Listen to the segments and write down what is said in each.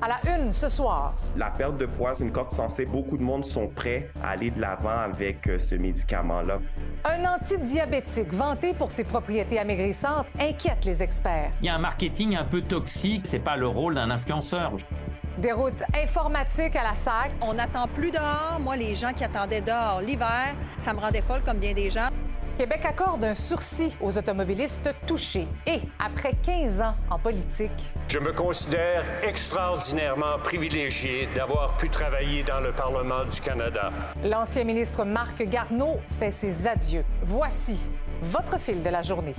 À la une ce soir. La perte de poids, c'est une corde sensée. Beaucoup de monde sont prêts à aller de l'avant avec euh, ce médicament-là. Un antidiabétique vanté pour ses propriétés amaigrissantes inquiète les experts. Il y a un marketing un peu toxique. C'est pas le rôle d'un influenceur. Des routes informatiques à la SAC. On n'attend plus dehors. Moi, les gens qui attendaient dehors l'hiver, ça me rendait folle comme bien des gens. Québec accorde un sursis aux automobilistes touchés. Et après 15 ans en politique. Je me considère extraordinairement privilégié d'avoir pu travailler dans le Parlement du Canada. L'ancien ministre Marc Garneau fait ses adieux. Voici votre fil de la journée.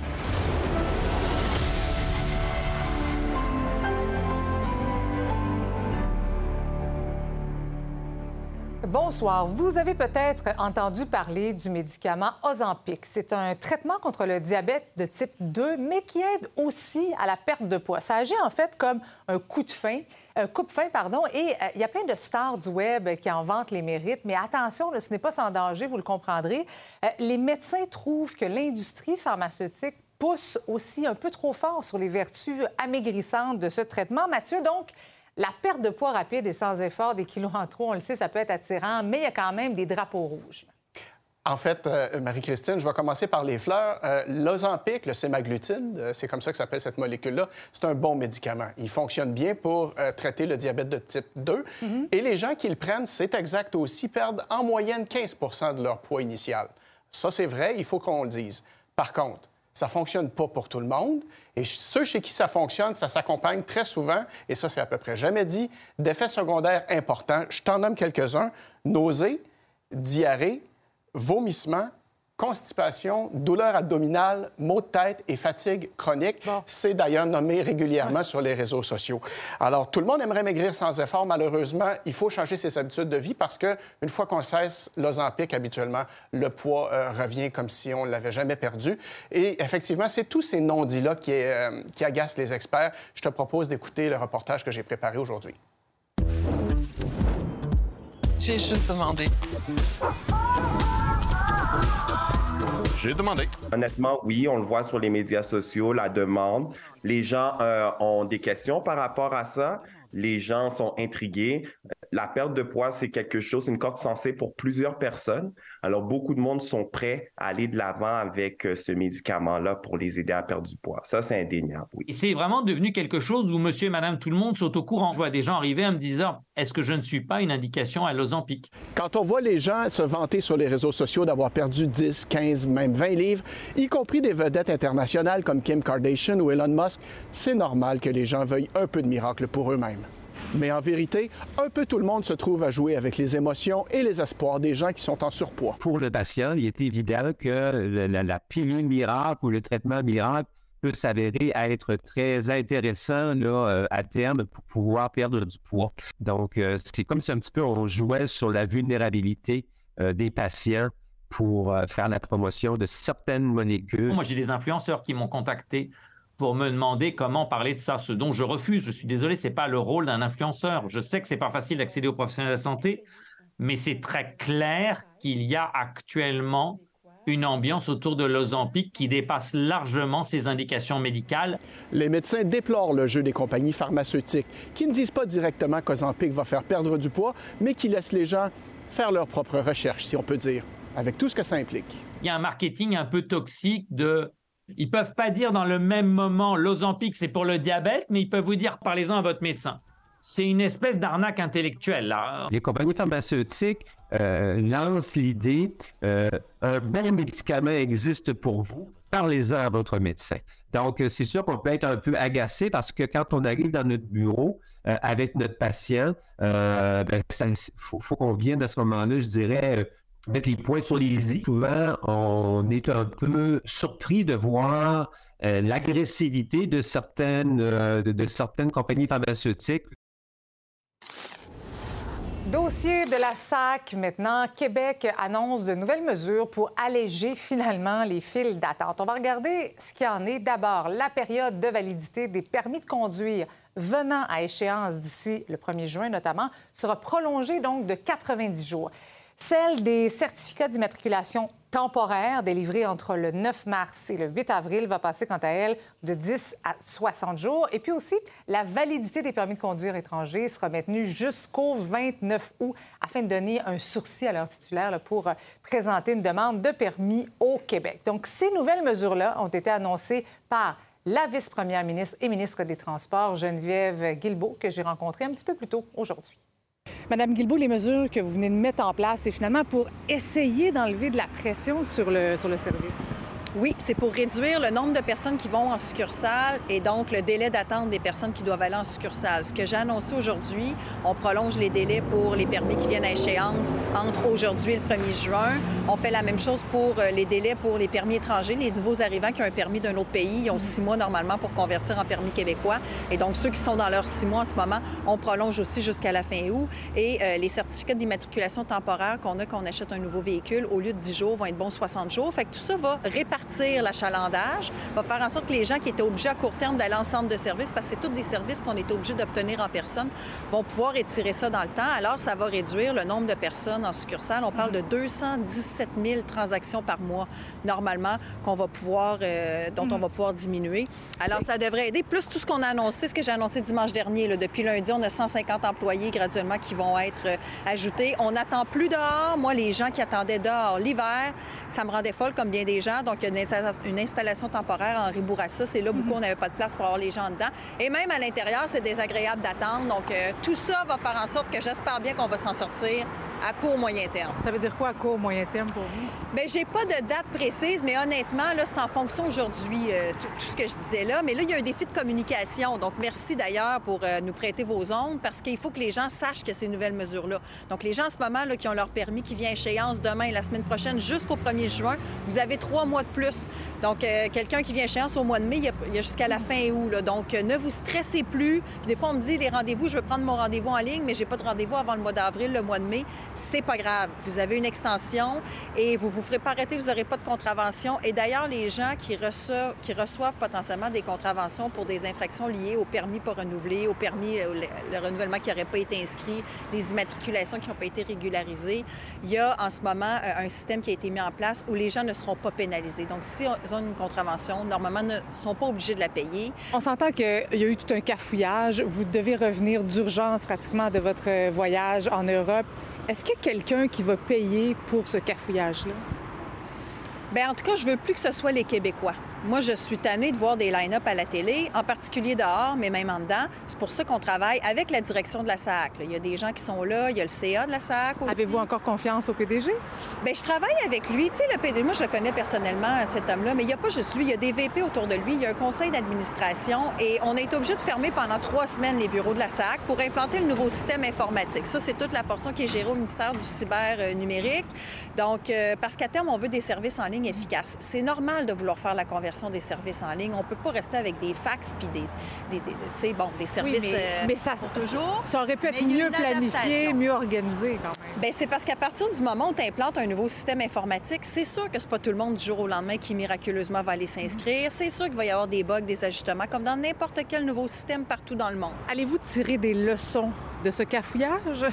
Bonsoir. Vous avez peut-être entendu parler du médicament Ozempic. C'est un traitement contre le diabète de type 2, mais qui aide aussi à la perte de poids. Ça agit en fait comme un coup de fin, un coupe-fin, pardon. Et euh, il y a plein de stars du web qui en vantent les mérites. Mais attention, ce n'est pas sans danger, vous le comprendrez. Euh, les médecins trouvent que l'industrie pharmaceutique pousse aussi un peu trop fort sur les vertus amaigrissantes de ce traitement. Mathieu, donc, la perte de poids rapide et sans effort, des kilos en trop, on le sait, ça peut être attirant, mais il y a quand même des drapeaux rouges. En fait, euh, Marie-Christine, je vais commencer par les fleurs. Euh, L'Ozempic, le sémaglutine, euh, c'est comme ça que s'appelle cette molécule-là, c'est un bon médicament. Il fonctionne bien pour traiter le diabète de type 2. Mm-hmm. Et les gens qui le prennent, c'est exact aussi, perdent en moyenne 15% de leur poids initial. Ça, c'est vrai, il faut qu'on le dise. Par contre, ça fonctionne pas pour tout le monde. Et ceux chez qui ça fonctionne, ça s'accompagne très souvent, et ça, c'est à peu près jamais dit, d'effets secondaires importants. Je t'en nomme quelques-uns. Nausées, diarrhée, vomissements, constipation, douleur abdominale, maux de tête et fatigue chronique. C'est d'ailleurs nommé régulièrement sur les réseaux sociaux. Alors, tout le monde aimerait maigrir sans effort. Malheureusement, il faut changer ses habitudes de vie parce que une fois qu'on cesse l'Ozempic, habituellement, le poids euh, revient comme si on ne l'avait jamais perdu. Et effectivement, c'est tous ces non-dits-là qui, euh, qui agacent les experts. Je te propose d'écouter le reportage que j'ai préparé aujourd'hui. J'ai juste demandé. J'ai demandé. Honnêtement, oui, on le voit sur les médias sociaux, la demande. Les gens euh, ont des questions par rapport à ça. Les gens sont intrigués. La perte de poids, c'est quelque chose, une corde sensée pour plusieurs personnes. Alors, beaucoup de monde sont prêts à aller de l'avant avec euh, ce médicament-là pour les aider à perdre du poids. Ça, c'est indéniable, oui. C'est vraiment devenu quelque chose où monsieur et madame tout le monde sont au courant. Je vois des gens arriver en me disant est-ce que je ne suis pas une indication à l'Ozempic Quand on voit les gens se vanter sur les réseaux sociaux d'avoir perdu 10, 15, même 20 livres, y compris des vedettes internationales comme Kim Kardashian ou Elon Musk, c'est normal que les gens veuillent un peu de miracle pour eux-mêmes. Mais en vérité, un peu tout le monde se trouve à jouer avec les émotions et les espoirs des gens qui sont en surpoids. Pour le patient, il est évident que la, pilule miracle ou le traitement miracle peut s'avérer être très intéressant là, euh, à terme pour pouvoir perdre du poids. Donc, euh, c'est comme si un petit peu on jouait sur la vulnérabilité euh, des patients pour faire la promotion de certaines molécules. Moi, j'ai des influenceurs qui m'ont contacté pour me demander comment parler de ça, ce dont je refuse. Je suis désolé, c'est pas le rôle d'un influenceur. Je sais que c'est pas facile d'accéder aux professionnels de la santé, mais c'est très clair qu'il y a actuellement une ambiance autour de l'Ozempic qui dépasse largement ses indications médicales. Les médecins déplorent le jeu des compagnies pharmaceutiques qui ne disent pas directement qu'Ozempic va faire perdre du poids, mais qui laissent les gens faire leurs propres recherches, si on peut dire, avec tout ce que ça implique. Il y a un marketing un peu toxique de ils peuvent pas dire dans le même moment l'Ozempic c'est pour le diabète, mais ils peuvent vous dire parlez-en à votre médecin. C'est une espèce d'arnaque intellectuelle là. Les compagnies pharmaceutiques euh, lancent l'idée euh, un bon médicament existe pour vous. Parlez-en à votre médecin. Donc, c'est sûr qu'on peut être un peu agacé parce que quand on arrive dans notre bureau euh, avec notre patient, il ben, faut qu'on vienne à ce moment-là, je dirais, mettre les points sur les i. Souvent, on est un peu surpris de voir euh, l'agressivité de certaines, euh, de, certaines compagnies pharmaceutiques. Dossier de la SAC maintenant. Québec annonce de nouvelles mesures pour alléger finalement les files d'attente. On va regarder ce qu'il en est. D'abord, la période de validité des permis de conduire venant à échéance d'ici le 1er juin notamment sera prolongée donc de 90 jours. Celle des certificats d'immatriculation temporaire délivrée entre le 9 mars et le 8 avril va passer quant à elle de 10 à 60 jours. Et puis aussi, la validité des permis de conduire étrangers sera maintenue jusqu'au 29 août afin de donner un sursis à leur titulaire pour euh, présenter une demande de permis au Québec. Donc, ces nouvelles mesures-là ont été annoncées par la vice-première ministre et ministre des Transports, Geneviève Guilbeault, que j'ai rencontrée un petit peu plus tôt aujourd'hui. Madame Guilbeault, les mesures que vous venez de mettre en place, c'est finalement pour essayer d'enlever de la pression sur le, sur le service. Oui, c'est pour réduire le nombre de personnes qui vont en succursale et donc le délai d'attente des personnes qui doivent aller en succursale. Ce que j'ai annoncé aujourd'hui, on prolonge les délais pour les permis qui viennent à échéance entre aujourd'hui et le 1er juin. On fait la même chose pour euh, les délais pour les permis étrangers. Les nouveaux arrivants qui ont un permis d'un autre pays, ils ont six mois normalement pour convertir en permis québécois. Et donc ceux qui sont dans leurs six mois en ce moment, on prolonge aussi jusqu'à la fin août. Et euh, les certificats d'immatriculation temporaire qu'on a quand on achète un nouveau véhicule, au lieu de 10 jours, vont être bons 60 jours. Fait que tout ça va répartir l'achalandage, va faire en sorte que les gens qui étaient obligés à court terme d'aller en centre de service, parce que c'est tous des services qu'on est obligé d'obtenir en personne, vont pouvoir étirer ça dans le temps. Alors, ça va réduire le nombre de personnes en succursale. On parle de 217 000 transactions par mois, normalement, qu'on va pouvoir, euh, dont on va pouvoir diminuer. Alors, ça devrait aider. Plus tout ce qu'on a annoncé, ce que j'ai annoncé dimanche dernier. Là, depuis lundi, on a 150 employés graduellement qui vont être euh, ajoutés. On n'attend plus dehors. Moi, les gens qui attendaient dehors l'hiver, ça me rendait folle comme bien des gens. Donc, il y a une, installation temporaire en Ribourassa. C'est là beaucoup, on n'avait pas de place pour avoir les gens dedans. Et même à l'intérieur, c'est désagréable d'attendre. Donc, euh, tout ça va faire en sorte que j'espère bien qu'on va s'en sortir à court moyen terme. Ça veut dire quoi à court moyen terme pour vous? Bien, j'ai pas de date précise, mais honnêtement, là, c'est en fonction aujourd'hui, euh, tout, ce que je disais là. Mais là, il y a un défi de communication. Donc, merci d'ailleurs pour euh, nous prêter vos ondes parce qu'il faut que les gens sachent que ces nouvelles mesures-là. Donc, les gens en ce moment là, qui ont leur permis qui vient échéance demain et la semaine prochaine jusqu'au 1er juin, vous avez trois mois de Donc, euh, quelqu'un qui vient échéance au mois de mai, il y a, jusqu'à la fin août. Donc, ne vous stressez plus. Puis des fois, on me dit les rendez-vous, je veux prendre mon rendez-vous en ligne, mais j'ai pas de rendez-vous avant le mois d'avril, le mois de mai c'est pas grave. Vous avez une extension et vous vous ferez pas arrêter, vous n'aurez pas de contravention. Et d'ailleurs, les gens qui reçoivent, qui reçoivent potentiellement des contraventions pour des infractions liées au permis pas renouvelé, au permis, euh, le, renouvellement qui n'aurait pas été inscrit, les immatriculations qui n'ont pas été régularisées, il y a en ce moment euh, un système qui a été mis en place où les gens ne seront pas pénalisés. Donc, si ils ont une contravention, normalement, ne sont pas obligés de la payer. On s'entend qu'il y a eu tout un cafouillage. Vous devez revenir d'urgence pratiquement de votre voyage en Europe. Est-ce qu'il y a quelqu'un qui va payer pour ce cafouillage-là? Bien, en tout cas, je veux plus que ce soit les Québécois. Moi, je suis tannée de voir des line-up à la télé, en particulier dehors, mais même en dedans. C'est pour ça qu'on travaille avec la direction de la SAC. Il y a des gens qui sont là, il y a le CA de la SAC aussi. Avez-vous encore confiance au PDG? Bien, je travaille avec lui. Tu sais, le PDG, moi, je le connais personnellement, cet homme-là, mais il n'y a pas juste lui. Il y a des VP autour de lui, il y a un conseil d'administration et on a été obligé de fermer pendant trois semaines les bureaux de la SAC pour implanter le nouveau système informatique. Ça, c'est toute la portion qui est gérée au ministère du cyber euh, numérique. Donc, euh, parce qu'à terme, on veut des services en ligne efficaces. C'est normal de vouloir faire la conversion des services en ligne. On peut pas rester avec des fax puis des, des, bon, des services oui, mais, euh, ça, toujours. Ça aurait pu être mieux planifié, mieux organisé quand même. Bien, c'est parce qu'à partir du moment où tu implantes un nouveau système informatique, c'est sûr que c'est pas tout le monde du jour au lendemain qui miraculeusement va aller s'inscrire. C'est sûr qu'il va y avoir des bugs, des ajustements, comme dans n'importe quel nouveau système partout dans le monde. Allez-vous tirer des leçons de ce cafouillage?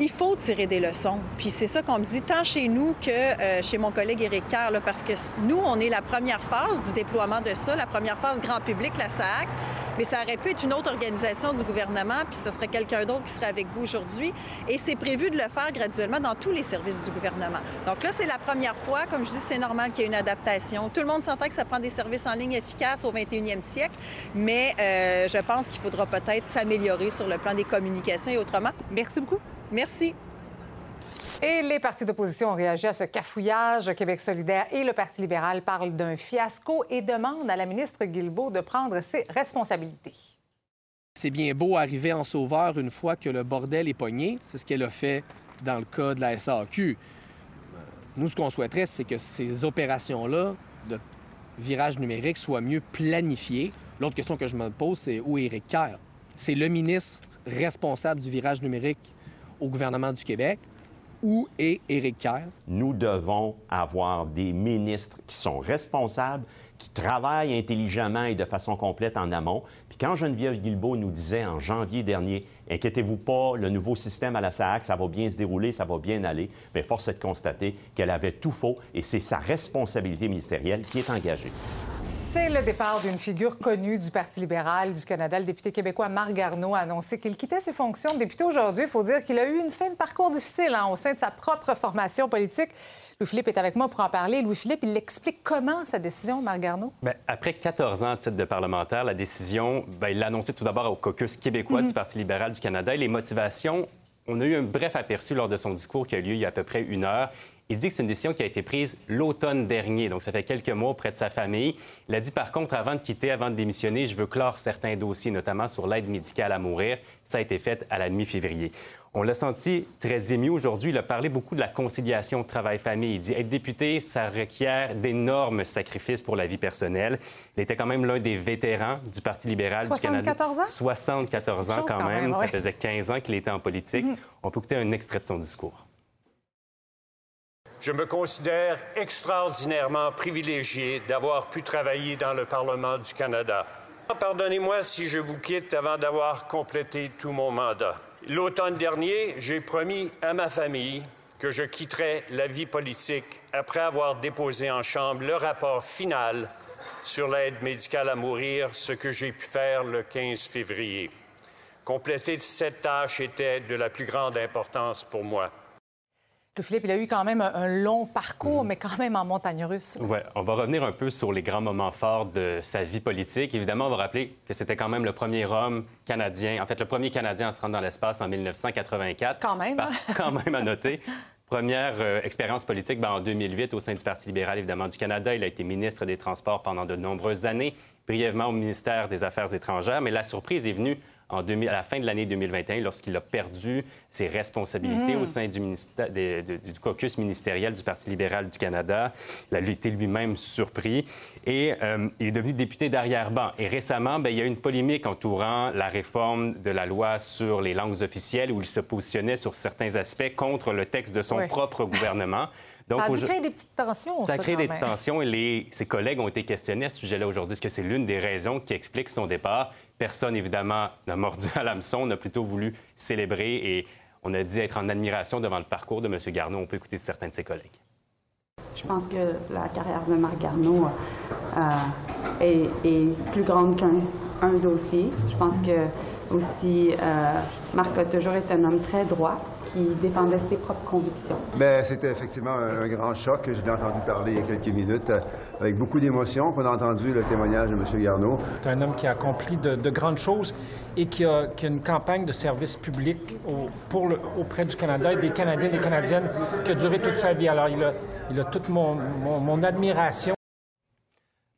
Il faut tirer des leçons. Puis c'est ça qu'on me dit tant chez nous que euh, chez mon collègue Éric Kerr, parce que nous, on est la première phase du déploiement de ça, la première phase grand public, la SAC, mais ça aurait pu être une autre organisation du gouvernement, puis ce serait quelqu'un d'autre qui serait avec vous aujourd'hui. Et c'est prévu de le faire graduellement dans tous les services du gouvernement. Donc là, c'est la première fois. Comme je dis, c'est normal qu'il y ait une adaptation. Tout le monde s'entend que ça prend des services en ligne efficaces au 21e siècle, mais euh, je pense qu'il faudra peut-être s'améliorer sur le plan des communications et autrement. Merci beaucoup. Merci. Et les partis d'opposition ont réagi à ce cafouillage. Québec solidaire et le Parti libéral parlent d'un fiasco et demandent à la ministre Guilbeault de prendre ses responsabilités. C'est bien beau arriver en sauveur une fois que le bordel est pogné. C'est ce qu'elle a fait dans le cas de la SAQ. Nous, ce qu'on souhaiterait, c'est que ces opérations-là de virage numérique soient mieux planifiées. L'autre question que je me pose, c'est où est Éric Kerr? C'est le ministre responsable du virage numérique au gouvernement du Québec. Où est Éric Kerr? Nous devons avoir des ministres qui sont responsables, qui travaillent intelligemment et de façon complète en amont. Puis quand Geneviève Guilbeault nous disait en janvier dernier, inquiétez-vous pas, le nouveau système à la SAC, ça va bien se dérouler, ça va bien aller, bien force est de constater qu'elle avait tout faux et c'est sa responsabilité ministérielle qui est engagée. C'est le départ d'une figure connue du Parti libéral du Canada. Le député québécois Marc Garneau a annoncé qu'il quittait ses fonctions de député aujourd'hui. Il faut dire qu'il a eu une fin de parcours difficile hein, au sein de sa propre formation politique. Louis-Philippe est avec moi pour en parler. Louis-Philippe, il explique comment sa décision, Marc Garneau? Bien, après 14 ans de titre de parlementaire, la décision, bien, il l'a annoncée tout d'abord au caucus québécois Mhm. du Parti libéral du Canada. Et les motivations, on a eu un bref aperçu lors de son discours qui a eu lieu il y a à peu près une heure. Il dit que c'est une décision qui a été prise l'automne dernier, donc ça fait quelques mois auprès de sa famille. Il a dit par contre, avant de quitter, avant de démissionner, je veux clore certains dossiers, notamment sur l'aide médicale à mourir. Ça a été fait à la mi-février. On l'a senti très ému aujourd'hui. Il a parlé beaucoup de la conciliation travail-famille. Il dit être député, ça requiert d'énormes sacrifices pour la vie personnelle. Il était quand même l'un des vétérans du Parti libéral du Canada. 74 ans? 74 ans quand, quand même. même, Ça faisait 15 ans qu'il était en politique. Mhm. On peut écouter un extrait de son discours. Je me considère extraordinairement privilégié d'avoir pu travailler dans le Parlement du Canada. Pardonnez-moi si je vous quitte avant d'avoir complété tout mon mandat. L'automne dernier, j'ai promis à ma famille que je quitterais la vie politique après avoir déposé en Chambre le rapport final sur l'aide médicale à mourir, ce que j'ai pu faire le 15 février. Compléter cette tâche était de la plus grande importance pour moi. Louis-Philippe, il a eu quand même un, long parcours, mais quand même en montagne russe. Oui, on va revenir un peu sur les grands moments forts de sa vie politique. Évidemment, on va rappeler que c'était quand même le premier homme canadien, en fait, le premier Canadien à se rendre dans l'espace en 1984. Quand même, hein? Par- quand même à noter. Première euh, expérience politique ben, en 2008 au sein du Parti libéral, évidemment, du Canada. Il a été ministre des Transports pendant de nombreuses années, brièvement au ministère des Affaires étrangères. Mais la surprise est venue en 2000 à la fin de l'année 2021 lorsqu'il a perdu ses responsabilités au sein du, ministère- des- de- du caucus ministériel du Parti libéral du Canada. Il a été lui-même surpris et euh, il est devenu député d'arrière-ban. Et récemment, ben, il y a eu une polémique entourant la réforme de la loi sur les langues officielles où il se positionnait sur certains aspects contre le texte de son Oui. propre gouvernement. Ça a dû créer des petites tensions. ça crée des même. tensions et les- ses collègues ont été questionnés à ce sujet-là aujourd'hui. Est-ce que c'est l'une des raisons qui explique son départ? Personne, évidemment, n'a mordu à l'hameçon. On a plutôt voulu célébrer et on a dit être en admiration devant le parcours de M. Garneau. On peut écouter certains de ses collègues. Je pense que la carrière de Marc Garneau euh, est, est plus grande qu'un un dossier. Je pense que aussi euh, Marc a toujours été un homme très droit qui défendait ses propres convictions. Ben, c'était effectivement un, un grand choc. Je l'ai entendu parler il y a quelques minutes euh, avec beaucoup d'émotion. On a entendu le témoignage de M. Garneau. C'est un homme qui a accompli de, de grandes choses et qui a, qui a une campagne de service public au- pour le- auprès du Canada et des Canadiens et des Canadiennes qui a duré toute sa vie. Alors, il a, il a toute mon, mon- mon admiration.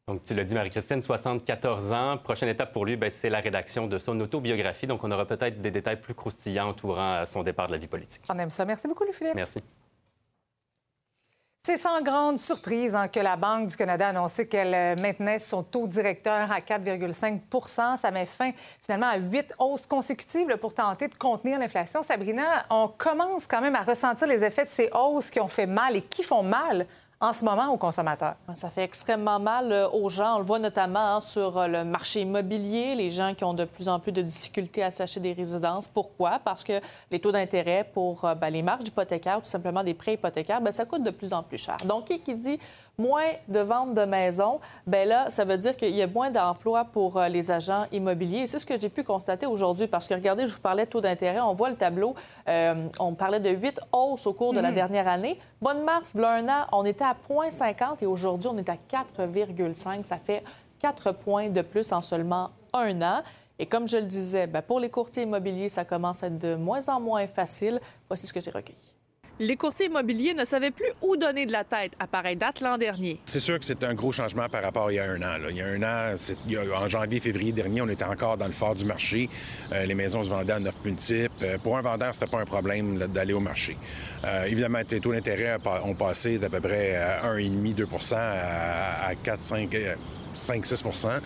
Donc, tu l'as dit, Marie-Christine, 74 ans. Prochaine étape pour lui, ben, c'est la rédaction de son autobiographie. Donc, on aura peut-être des détails plus croustillants entourant euh, son départ de la vie politique. On aime ça. Merci beaucoup, Louis-Philippe. Merci. C'est sans grande surprise hein, que la Banque du Canada a annoncé qu'elle euh, maintenait son taux directeur à 4,5% Ça met fin finalement à huit hausses consécutives là, pour tenter de contenir l'inflation. Sabrina, on commence quand même à ressentir les effets de ces hausses qui ont fait mal et qui font mal en ce moment aux consommateurs? Ça fait extrêmement mal euh, aux gens. On le voit notamment hein, sur euh, le marché immobilier, les gens qui ont de plus en plus de difficultés à s'acheter des résidences. Pourquoi? Parce que les taux d'intérêt pour euh, ben, les marges hypothécaires, tout simplement des prêts hypothécaires, ben, ça coûte de plus en plus cher. Donc, qui dit moins de ventes de maisons, ben là, ça veut dire qu'il y a moins d'emplois pour euh, les agents immobiliers. C'est ce que j'ai pu constater aujourd'hui parce que, regardez, je vous parlais de taux d'intérêt, on voit le tableau, euh, on parlait de 8 hausses au cours de la Mhm. dernière année. De mars, a un an, on était à 0,50 et aujourd'hui, on est à 4,5. Ça fait 4 points de plus en seulement un an. Et comme je le disais, ben, pour les courtiers immobiliers, ça commence à être de moins en moins facile. Voici ce que j'ai recueilli. Les courtiers immobiliers ne savaient plus où donner de la tête à pareille date l'an dernier. C'est sûr que c'est un gros changement par rapport à il y a un an. Il y a un an, en janvier, février dernier, on était encore dans le fort du marché. Euh, les maisons se vendaient à 9 multiples. Euh, pour un vendeur, c'était pas un problème d'aller au marché. Euh, évidemment, les taux d'intérêt ont passé d'à peu près à 1,5-2 à, à 4, 5, 5-6 Euh,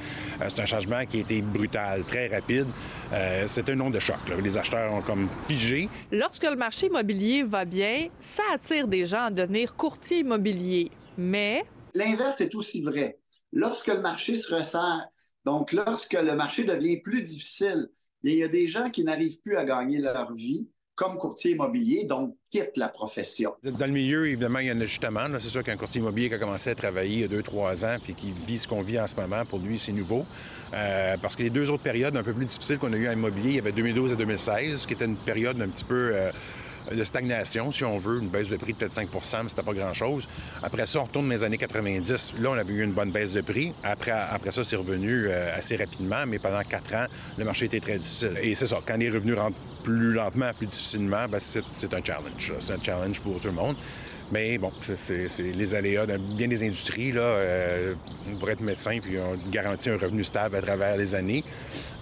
C'est un changement qui a été brutal, très rapide. Euh, c'est un onde de choc. là. Les acheteurs ont comme figé. Lorsque le marché immobilier va bien, ça attire des gens à devenir courtiers immobiliers. Mais L'inverse est aussi vrai. lorsque le marché se resserre, donc lorsque le marché devient plus difficile, il y a des gens qui n'arrivent plus à gagner leur vie comme courtier immobilier, donc quittent la profession. Dans le milieu, évidemment, il y a un ajustement. C'est sûr qu'un courtier immobilier qui a commencé à travailler il y a deux, trois ans puis qui vit ce qu'on vit en ce moment, pour lui, c'est nouveau. Euh, parce que les deux autres périodes un peu plus difficiles qu'on a eues en immobilier, il y avait 2012 et 2016, qui était une période un petit peu... Euh, de stagnation, si on veut, une baisse de prix de peut-être 5 mais c'était pas grand-chose. Après ça, on retourne dans les années 90. Là, on avait eu une bonne baisse de prix. Après, après ça, c'est revenu euh, assez rapidement, mais pendant quatre ans, le marché était très difficile. Et c'est ça, quand les revenus rentrent plus lentement, plus difficilement, ben, c'est un challenge. C'est un challenge pour tout le monde. Mais bon, c'est les aléas de bien des industries. Là, euh, pour être médecin, puis on garantit un revenu stable à travers les années.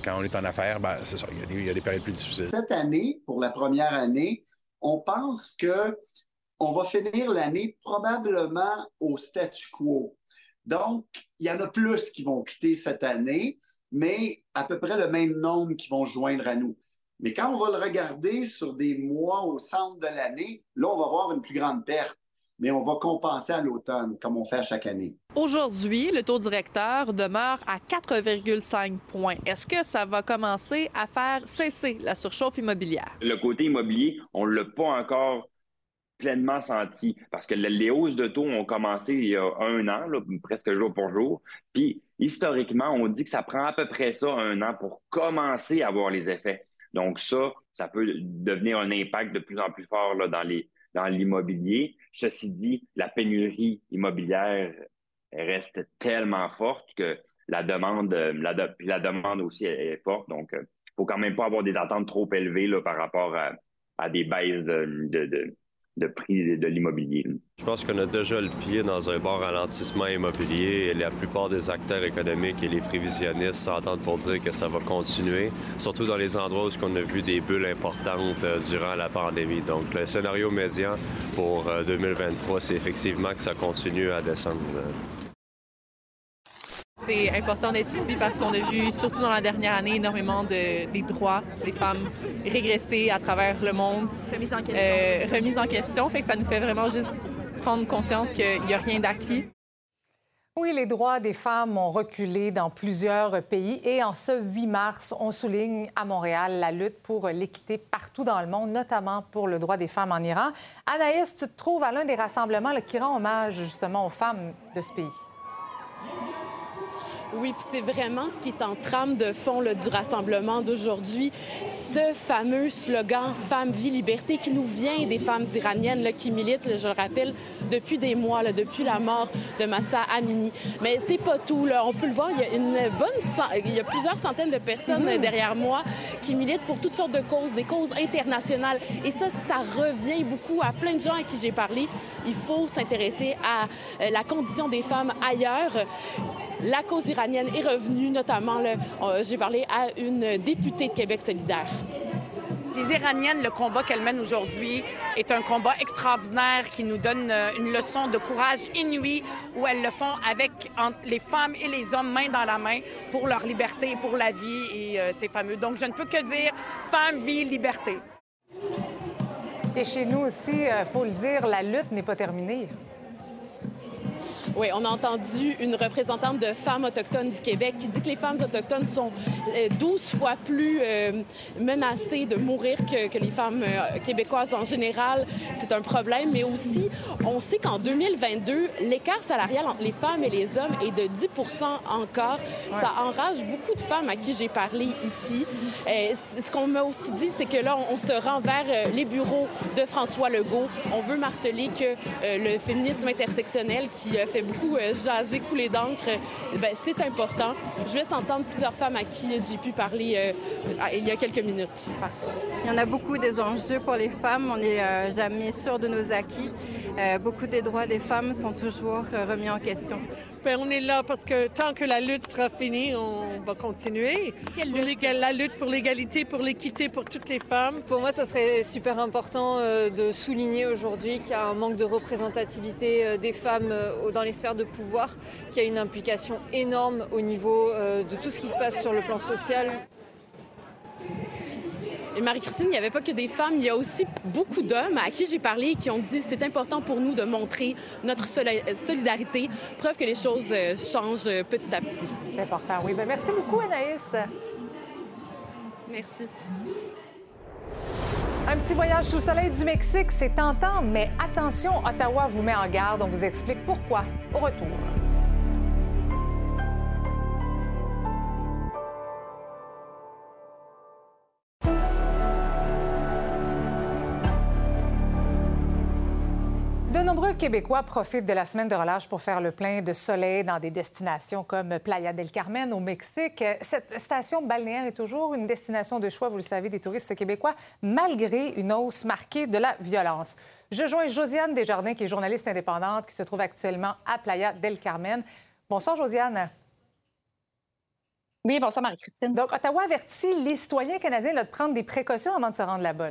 Quand on est en affaires, ben, c'est ça, il y, il y, a des périodes plus difficiles. Cette année, pour la première année, on pense que on va finir l'année probablement au statu quo. Donc, il y en a plus qui vont quitter cette année, mais à peu près le même nombre qui vont joindre à nous. Mais quand on va le regarder sur des mois au centre de l'année, là, on va voir une plus grande perte mais on va compenser à l'automne, comme on fait à chaque année. Aujourd'hui, le taux directeur demeure à 4,5 points. Est-ce que ça va commencer à faire cesser la surchauffe immobilière? Le côté immobilier, on ne l'a pas encore pleinement senti parce que les hausses de taux ont commencé il y a un an, presque jour pour jour. Puis historiquement, on dit que ça prend à peu près ça un an pour commencer à voir les effets. Donc ça, ça peut devenir un impact de plus en plus fort là, dans les dans l'immobilier. Ceci dit, la pénurie immobilière reste tellement forte que la demande, la, la demande aussi est, forte. Donc, il euh, ne faut quand même pas avoir des attentes trop élevées là, par rapport à, des baisses de prix de l'immobilier. Je pense qu'on a déjà le pied dans un bon ralentissement immobilier et la plupart des acteurs économiques et les prévisionnistes s'entendent pour dire que ça va continuer, surtout dans les endroits où on a vu des bulles importantes euh, durant la pandémie. Donc le scénario médian pour 2023, euh, c'est effectivement que ça continue à descendre. C'est important d'être ici parce qu'on a vu, surtout dans la dernière année, énormément de, des droits des femmes régresser à travers le monde. Remise en question. Euh, remise en question. Fait que ça nous fait vraiment juste prendre conscience qu'il n'y a rien d'acquis. Oui, les droits des femmes ont reculé dans plusieurs pays et en ce 8 mars, on souligne à Montréal la lutte pour l'équité partout dans le monde, notamment pour le droit des femmes en Iran. Anaïs, tu te trouves à l'un des rassemblements qui rend hommage justement aux femmes de ce pays. Oui, puis c'est vraiment ce qui est en trame de fond du rassemblement d'aujourd'hui. Ce fameux slogan Femme, vie, liberté qui nous vient des femmes iraniennes là, qui militent, je le rappelle, depuis des mois, depuis la mort de Massa Amini. Mais c'est pas tout. On peut le voir, il y a une bonne il y a plusieurs centaines de personnes mhm. derrière moi qui militent pour toutes sortes de causes, des causes internationales. Et ça, ça revient beaucoup à plein de gens à qui j'ai parlé. Il faut s'intéresser à euh, la condition des femmes ailleurs. La cause iranienne est revenue, notamment, euh, j'ai parlé à une députée de Québec solidaire. Les Iraniennes, le combat qu'elles mènent aujourd'hui est un combat extraordinaire qui nous donne euh, une leçon de courage inouï où elles le font avec les femmes et les hommes main dans la main pour leur liberté, pour la vie et euh, c'est fameux. Donc, je ne peux que dire femme, vie, liberté. Et chez nous aussi, il faut le dire, la lutte n'est pas terminée. Oui, on a entendu une représentante de femmes autochtones du Québec qui dit que les femmes autochtones sont 12 euh, fois plus euh, menacées de mourir que, les femmes euh, québécoises en général. C'est un problème, mais aussi, on sait qu'en 2022, l'écart salarial entre les femmes et les hommes est de 10 encore. Ça enrage beaucoup de femmes à qui j'ai parlé ici. ce qu'on m'a aussi dit, c'est que là, on, se rend vers les bureaux de François Legault. On veut marteler que le féminisme intersectionnel qui fait beaucoup euh, jasé, coulé d'encre, euh, ben, c'est important. Je laisse entendre plusieurs femmes à qui j'ai pu parler euh, il y a quelques minutes. Il y en a beaucoup des enjeux pour les femmes. On n'est jamais sûr de nos acquis. beaucoup des droits des femmes sont toujours remis en question. Ben, on est là parce que tant que la lutte sera finie, on va continuer. La lutte pour l'égalité, pour l'équité pour toutes les femmes. Pour moi, ça serait super important euh, de souligner aujourd'hui qu'il y a un manque de représentativité euh, des femmes euh, dans les sphères de pouvoir, qu'il y a une implication énorme au niveau de tout ce qui se passe sur le plan social. Marie-Christine, il n'y avait pas que des femmes, il y a aussi beaucoup d'hommes à qui j'ai parlé qui ont dit c'est important pour nous de montrer notre solidarité, preuve que les choses euh, changent euh, petit à petit. C'est important, oui. Bien, merci beaucoup, Anaïs. Merci. Un petit voyage sous le soleil du Mexique, c'est tentant, mais attention, Ottawa vous met en garde. On vous explique pourquoi au retour. Québécois profitent de la semaine de relâche pour faire le plein de soleil dans des destinations comme Playa del Carmen au Mexique. Cette station balnéaire est toujours une destination de choix, vous le savez, des touristes québécois, malgré une hausse marquée de la violence. Je joins Josiane Desjardins, qui est journaliste indépendante, qui se trouve actuellement à Playa del Carmen. Bonsoir, Josiane. Oui, bonsoir, Marie-Christine. Donc, Ottawa avertit les citoyens canadiens de prendre des précautions avant de se rendre là-bas.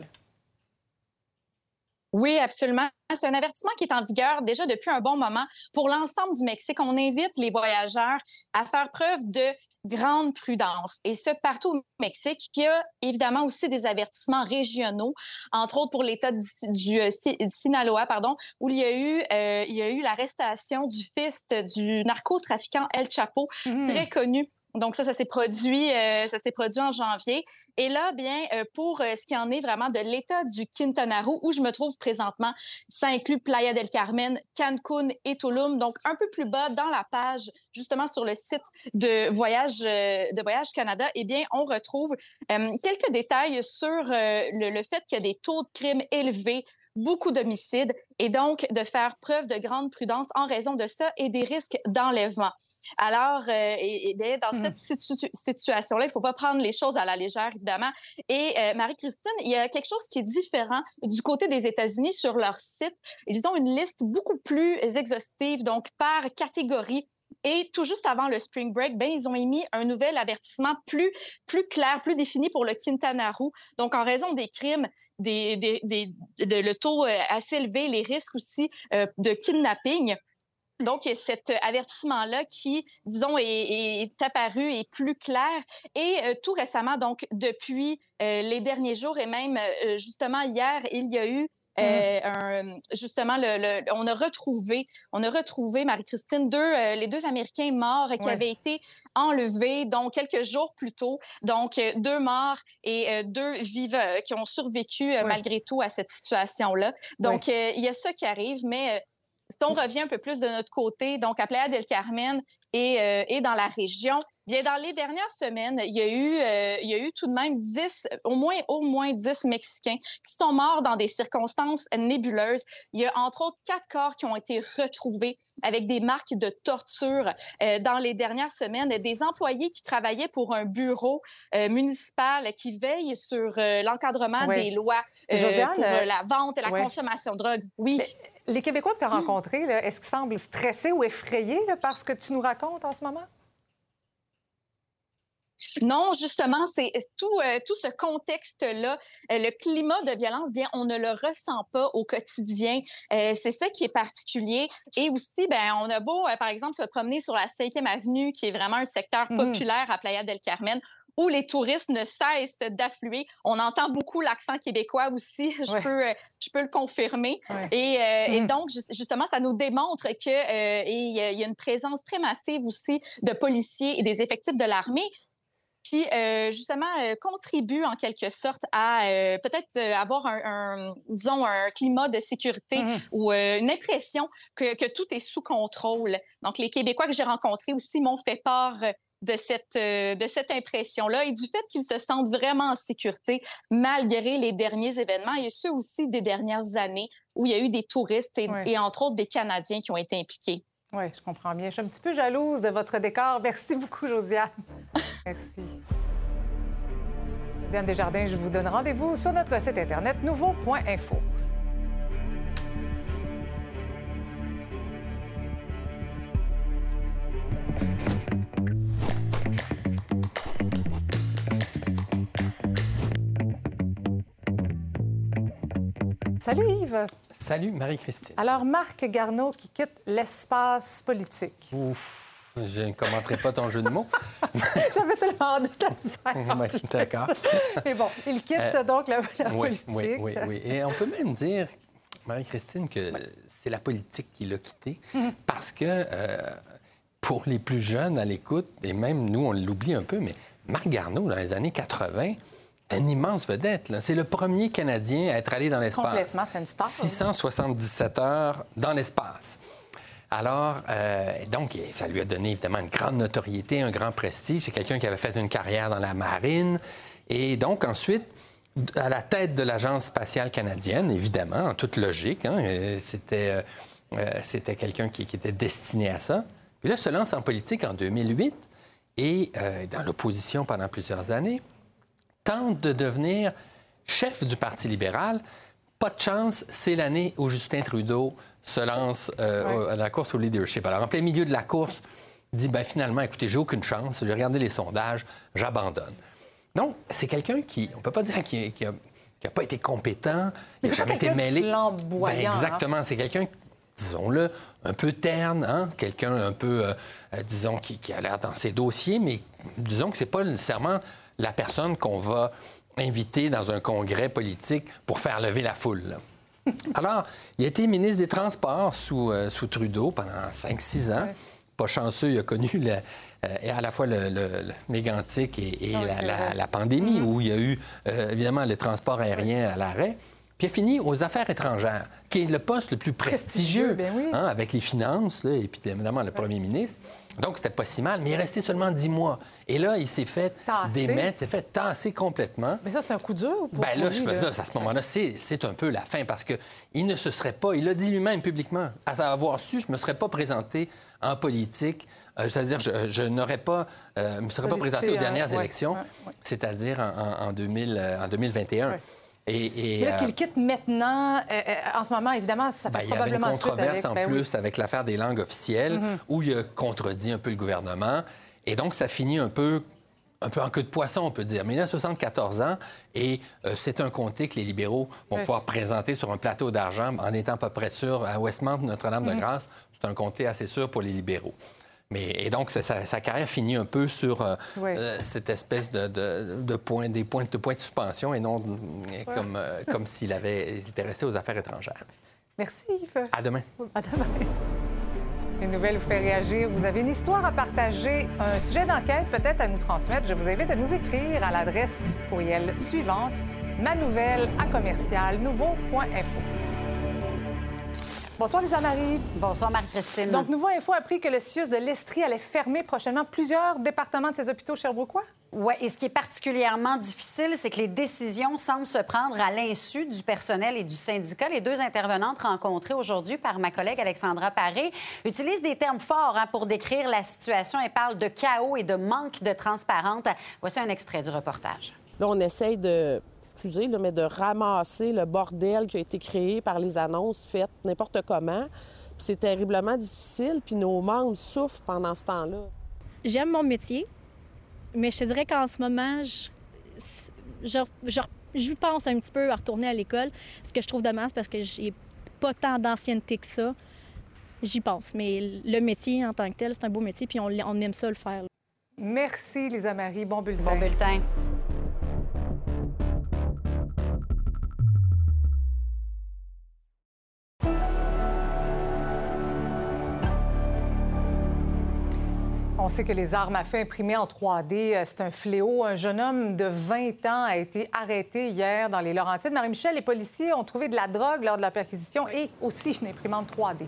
Oui, absolument. C'est un avertissement qui est en vigueur déjà depuis un bon moment pour l'ensemble du Mexique. On invite les voyageurs à faire preuve de grande prudence. Et ce, partout au Mexique, il y a évidemment aussi des avertissements régionaux, entre autres pour l'État du, euh, Sinaloa, pardon, où il y a eu, euh, il y a eu l'arrestation du fils du narcotrafiquant El Chapo, mmh. très connu donc ça, ça s'est produit, euh, ça s'est produit en janvier. Et là, bien, euh, pour euh, ce qui en est vraiment de l'état du Quintana Roo, où je me trouve présentement, ça inclut Playa del Carmen, Cancun et Tulum. Donc un peu plus bas dans la page, justement sur le site de Voyage de Voyage Canada, eh bien, on retrouve quelques détails sur le, le fait qu'il y a des taux de crime élevés beaucoup d'homicides et donc de faire preuve de grande prudence en raison de ça et des risques d'enlèvement. Alors, euh, et, dans mmh. cette situation-là, il ne faut pas prendre les choses à la légère, évidemment. Et euh, Marie-Christine, il y a quelque chose qui est différent du côté des États-Unis sur leur site. Ils ont une liste beaucoup plus exhaustive, donc par catégorie. Et tout juste avant le Spring Break, ben, ils ont émis un nouvel avertissement plus, plus clair, plus défini pour le Quintana Roo. Donc, en raison des crimes, des, des, des, de, le taux euh, assez élevé, les risques aussi euh, de kidnapping. Donc, cet avertissement-là qui, disons, est, apparu et plus clair. Et euh, tout récemment, donc, depuis les derniers jours et même justement hier, il y a eu euh, un, justement, le, on a retrouvé, on a retrouvé Marie-Christine deux, euh, les deux Américains morts qui avaient été enlevés, donc quelques jours plus tôt. Donc euh, deux morts et deux vivants qui ont survécu malgré tout à cette situation-là. Donc il y a ça qui arrive, mais si on revient un peu plus de notre côté, donc à Playa del Carmen et, et dans la région, Bien, dans les dernières semaines, il y a eu, euh, il y a eu tout de même 10, au moins, au moins 10 Mexicains qui sont morts dans des circonstances nébuleuses. Il y a entre autres quatre corps qui ont été retrouvés avec des marques de torture euh, dans les dernières semaines. Des employés qui travaillaient pour un bureau euh, municipal qui veille sur l'encadrement des lois pour la vente et la consommation de drogue. Oui. Les Québécois que tu as rencontrés, est-ce qu'ils semblent stressés ou effrayés par ce que tu nous racontes en ce moment? Non, justement, c'est tout, euh, tout ce contexte-là, euh, le climat de violence, bien, on ne le ressent pas au quotidien. Euh, c'est ça qui est particulier. Et aussi, ben, on a beau, par exemple, se promener sur la 5e avenue, qui est vraiment un secteur mmh populaire à Playa del Carmen, où les touristes ne cessent d'affluer. On entend beaucoup l'accent québécois aussi, je, peux, je peux le confirmer. Et, et, mmh. donc, justement, ça nous démontre qu'il y, y a une présence très massive aussi de policiers et des effectifs de l'armée qui euh, justement euh, contribue en quelque sorte à euh, peut-être avoir un, disons, un climat de sécurité mmh ou une impression que, que, tout est sous contrôle. Donc, les Québécois que j'ai rencontrés aussi m'ont fait part de cette, de cette impression-là et du fait qu'ils se sentent vraiment en sécurité malgré les derniers événements et ceux aussi des dernières années où il y a eu des touristes et, et entre autres des Canadiens qui ont été impliqués. Oui, je comprends bien. Je suis un petit peu jalouse de votre décor. Merci beaucoup, Josiane. Merci. Josiane Desjardins, je vous donne rendez-vous sur notre site Internet nouveau.info. Salut Yves. Salut Marie-Christine. Alors Marc Garneau qui quitte l'espace politique. Ouf. Je ne commenterai pas ton jeu de mots. J'avais tellement hâte de le faire. D'accord. Mais bon, il quitte Euh, donc la, la oui, politique. oui, oui, oui. Et on peut même dire, Marie-Christine, que c'est la politique qui l'a quitté Mhm. parce que euh, pour les plus jeunes à l'écoute, et même nous, on l'oublie un peu, mais Marc Garneau, dans les années 80, est une immense vedette. là. C'est le premier Canadien à être allé dans l'espace. Complètement, c'est une star. 677 heures dans l'espace. Alors, euh, donc, ça lui a donné évidemment une grande notoriété, un grand prestige. C'est quelqu'un qui avait fait une carrière dans la marine. Et donc, ensuite, à la tête de l'Agence spatiale canadienne, évidemment, en toute logique, hein, euh, c'était, euh, euh, c'était quelqu'un qui, qui était destiné à ça. Puis là, se lance en politique en 2008 et euh, dans l'opposition pendant plusieurs années tente de devenir chef du Parti libéral. Pas de chance, c'est l'année où Justin Trudeau se lance euh, Ouais. à la course au leadership. Alors, en plein milieu de la course, il dit ben, finalement, écoutez, j'ai aucune chance, j'ai regardé les sondages, j'abandonne. Donc, c'est quelqu'un qui, on peut pas dire qu'il n'a pas été compétent, il n'a jamais été mêlé. Ben, hein? exactement, c'est quelqu'un, disons-le, un peu terne, hein? quelqu'un un peu, euh, euh, disons, qui, qui a l'air dans ses dossiers, mais disons que c'est pas nécessairement la personne qu'on va inviter dans un congrès politique pour faire lever la foule. là. Alors, il a été ministre des Transports sous, euh, sous Trudeau pendant 5-6 ans. Pas chanceux, il a connu le- euh, à la fois le, le- le mégantique et, la, pandémie, où il y a eu euh, évidemment le transport aérien à l'arrêt. Puis il a fini aux affaires étrangères, qui est le poste le plus prestigieux, Prestigieux, ben oui. hein, avec les finances, là, et puis évidemment le premier ministre. Donc, c'était pas si mal, mais il est resté seulement 10 mois. Et là, il s'est fait Tassé. démettre, il s'est fait tasser complètement. Mais ça, c'est un coup dur pour Ben là, je à ce moment-là, c'est un peu la fin parce que il ne se serait pas, il l'a dit lui-même publiquement, à avoir su, je me serais pas présenté en politique, euh, c'est-à-dire je, je n'aurais pas, euh, me serais pas présenté aux hein, dernières ouais, élections, ouais, ouais. c'est-à-dire en, en- en 2000, euh, en 2021. Ouais. Et, là, euh, qu'il quitte maintenant, euh, euh, en ce moment, évidemment, ça fait ben, il y avait une probablement controverse avec... en ben oui. plus avec l'affaire des langues officielles Mhm. où il a contredit un peu le gouvernement. Et donc, ça finit un peu, un peu en queue de poisson, on peut dire. Mais il a 74 ans et euh, c'est un comté que les libéraux vont pouvoir présenter sur un plateau d'argent en étant à peu près sûr. À Westmount, Notre-Dame-de-Grâce, c'est un comté assez sûr pour les libéraux. Mais, et donc, ça- ça- sa carrière finit un peu sur euh, euh, cette espèce de, de, de point, des points, de points de suspension et non euh, comme, euh, comme s'il avait, était resté aux affaires étrangères. Merci, Yves. À demain. À demain. Une nouvelle vous fait réagir. Vous avez une histoire à partager, un sujet d'enquête peut-être à nous transmettre. Je vous invite à nous écrire à l'adresse courriel suivante manouvelle à commercial nouveau.info. Bonsoir Lisa Marie. Bonsoir Marie-Christine. Donc Nouveau Info a appris que le CIUS de l'Estrie allait fermer prochainement plusieurs départements de ses hôpitaux sherbrookeois. Oui, et ce qui est particulièrement difficile, c'est que les décisions semblent se prendre à l'insu du personnel et du syndicat. Les deux intervenantes rencontrées aujourd'hui par ma collègue Alexandra Paré utilisent des termes forts hein, pour décrire la situation et parlent de chaos et de manque de transparence. Voici un extrait du reportage. Là, on essaye de, excusez, là, mais de ramasser le bordel qui a été créé par les annonces faites n'importe comment. Puis c'est terriblement difficile, puis nos membres souffrent pendant ce temps-là. J'aime mon métier, mais je te dirais qu'en ce moment, je, je, je, je pense un petit peu à retourner à l'école. Ce que je trouve dommage, parce que j'ai pas tant d'ancienneté que ça. J'y pense. Mais le métier en tant que tel, c'est un beau métier, puis on, on aime ça le faire. là. Merci Lisa Marie. Bon bulletin. Bon bulletin. Sait que les armes à feu imprimées en 3D, euh, c'est un fléau. Un jeune homme de 20 ans a été arrêté hier dans les Laurentides. Marie-Michel, les policiers ont trouvé de la drogue lors de la perquisition et aussi une imprimante 3D.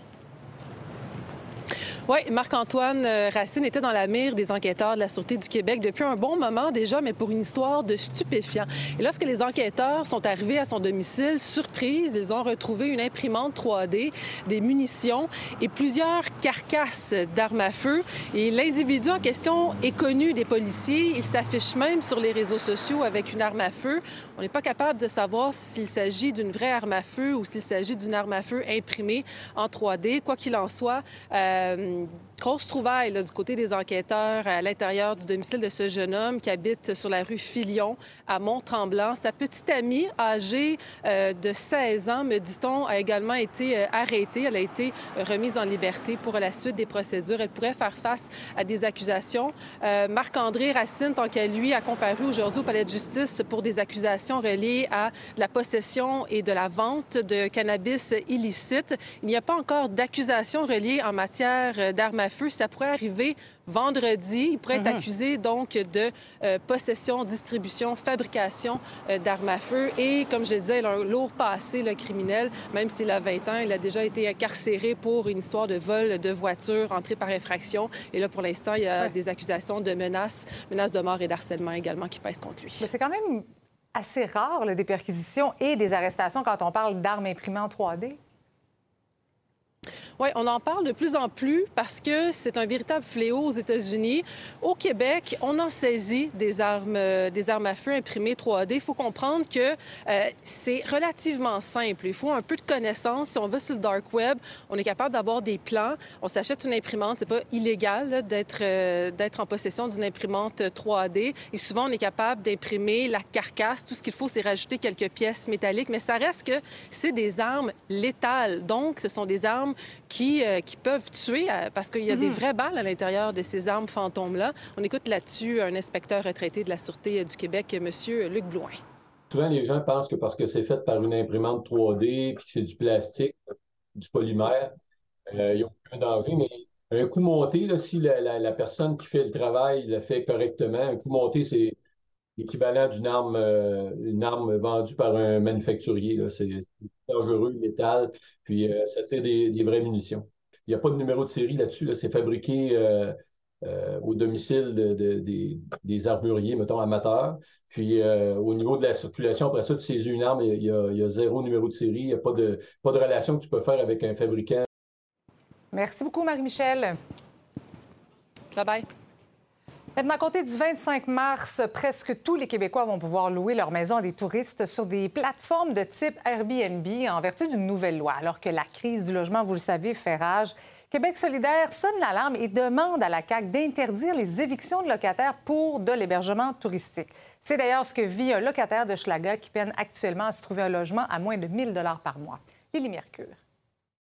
Oui, Marc-Antoine euh, Racine était dans la mire des enquêteurs de la Sûreté du Québec depuis un bon moment déjà, mais pour une histoire de stupéfiants. Et lorsque les enquêteurs sont arrivés à son domicile, surprise, ils ont retrouvé une imprimante 3D, des munitions et plusieurs carcasses d'armes à feu. Et l'individu en question est connu des policiers. Il s'affiche même sur les réseaux sociaux avec une arme à feu. On n'est pas capable de savoir s'il s'agit d'une vraie arme à feu ou s'il s'agit d'une arme à feu imprimée en 3D. Quoi qu'il en soit, euh, and Grosse trouvaille du côté des enquêteurs à l'intérieur du domicile de ce jeune homme qui habite sur la rue Filion à Mont-Tremblant. Sa petite amie, âgée euh, de 16 ans, me dit-on, a également été euh, arrêtée. Elle a été remise en liberté pour la suite des procédures. Elle pourrait faire face à des accusations. Euh, Marc-André Racine, tant qu'à lui, a comparu aujourd'hui au palais de justice pour des accusations reliées à la possession et de la vente de cannabis illicite. Il n'y a pas encore d'accusations reliées en matière d'armes à feu. Ça pourrait arriver vendredi. Il pourrait être Mhm. accusé donc de euh, possession, distribution, fabrication euh, d'armes à feu. Et comme je le disais, il a un lourd passé le criminel. Même s'il a 20 ans, il a déjà été incarcéré pour une histoire de vol de voiture entrée par infraction. Et là, pour l'instant, il y a des accusations de menaces, menaces de mort et d'harcèlement également qui pèsent contre lui. Mais c'est quand même assez rare, là, des perquisitions et des arrestations quand on parle d'armes imprimées en 3D. Oui, on en parle de plus en plus parce que c'est un véritable fléau aux États-Unis. Au Québec, on en saisit des armes, euh, des armes à feu imprimées 3D. Il faut comprendre que euh, c'est relativement simple. Il faut un peu de connaissance. Si on va sur le dark web, on est capable d'avoir des plans. On s'achète une imprimante. C'est pas illégal d'être euh, d'être en possession d'une imprimante 3D. Et souvent, on est capable d'imprimer la carcasse. Tout ce qu'il faut, c'est rajouter quelques pièces métalliques. Mais ça reste que c'est des armes létales. Donc, ce sont des armes qui, euh, qui peuvent tuer euh, parce qu'il y a des Mhm. vraies balles à l'intérieur de ces armes fantômes-là. On écoute là-dessus un inspecteur retraité de la Sûreté euh, du Québec, M. Luc Blouin. Souvent, les gens pensent que parce que c'est fait par une imprimante 3D puis que c'est du plastique, du polymère, euh, il n'y a aucun danger. Mais un coup monté, là, si la, la- la personne qui fait le travail le fait correctement, un coup monté, c'est l'équivalent d'une arme, euh, une arme vendue par un manufacturier. C'est dangereux, létal, puis euh, ça tire des, vraies munitions. Il n'y a pas de numéro de série là-dessus. là. C'est fabriqué euh, au domicile de- de- des, armuriers, mettons, amateurs. Puis au niveau de la circulation, après ça, tu saisis une arme, il y a, il y a zéro numéro de série. Il n'y a pas de, pas de relation que tu peux faire avec un fabricant. Merci beaucoup, Marie-Michel. Bye-bye. Maintenant, à compter du 25 mars, presque tous les Québécois vont pouvoir louer leur maison à des touristes sur des plateformes de type Airbnb en vertu d'une nouvelle loi. Alors que la crise du logement, vous le savez, fait rage, Québec solidaire sonne l'alarme et demande à la CAQ d'interdire les évictions de locataires pour de l'hébergement touristique. C'est d'ailleurs ce que vit un locataire de Schlaga qui peine actuellement à se trouver un logement à moins de 1000 par mois. Lily Mercure.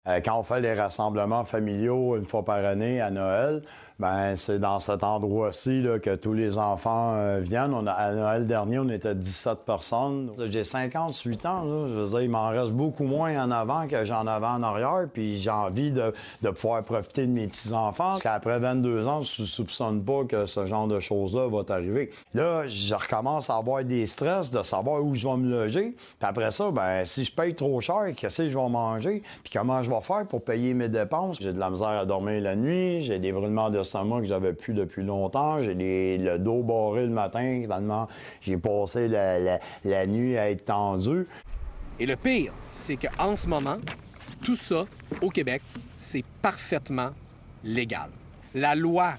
Euh, quand on fait les rassemblements familiaux une fois par année à Noël, ben c'est dans cet endroit-ci que tous les enfants euh, viennent. À Noël dernier, on était 17 personnes. J'ai 58 ans. Je veux il m'en reste beaucoup moins en avant que j'en avais en arrière. Puis j'ai envie de, de pouvoir profiter de mes petits-enfants. Parce qu'après 22 ans, je ne soupçonne pas que ce genre de choses-là va arriver. Là, je recommence à avoir des stress de savoir où je vais me loger. Puis après ça, ben si je paye trop cher, qu'est-ce que je vais manger? Puis comment je vais faire pour payer mes dépenses? J'ai de la misère à dormir la nuit, j'ai des brûlements que j'avais plus depuis longtemps, j'ai le dos barré le matin, tellement j'ai passé la, la- la nuit à être tendu. Et le pire, c'est qu'en ce moment, tout ça, au Québec, c'est parfaitement légal. La loi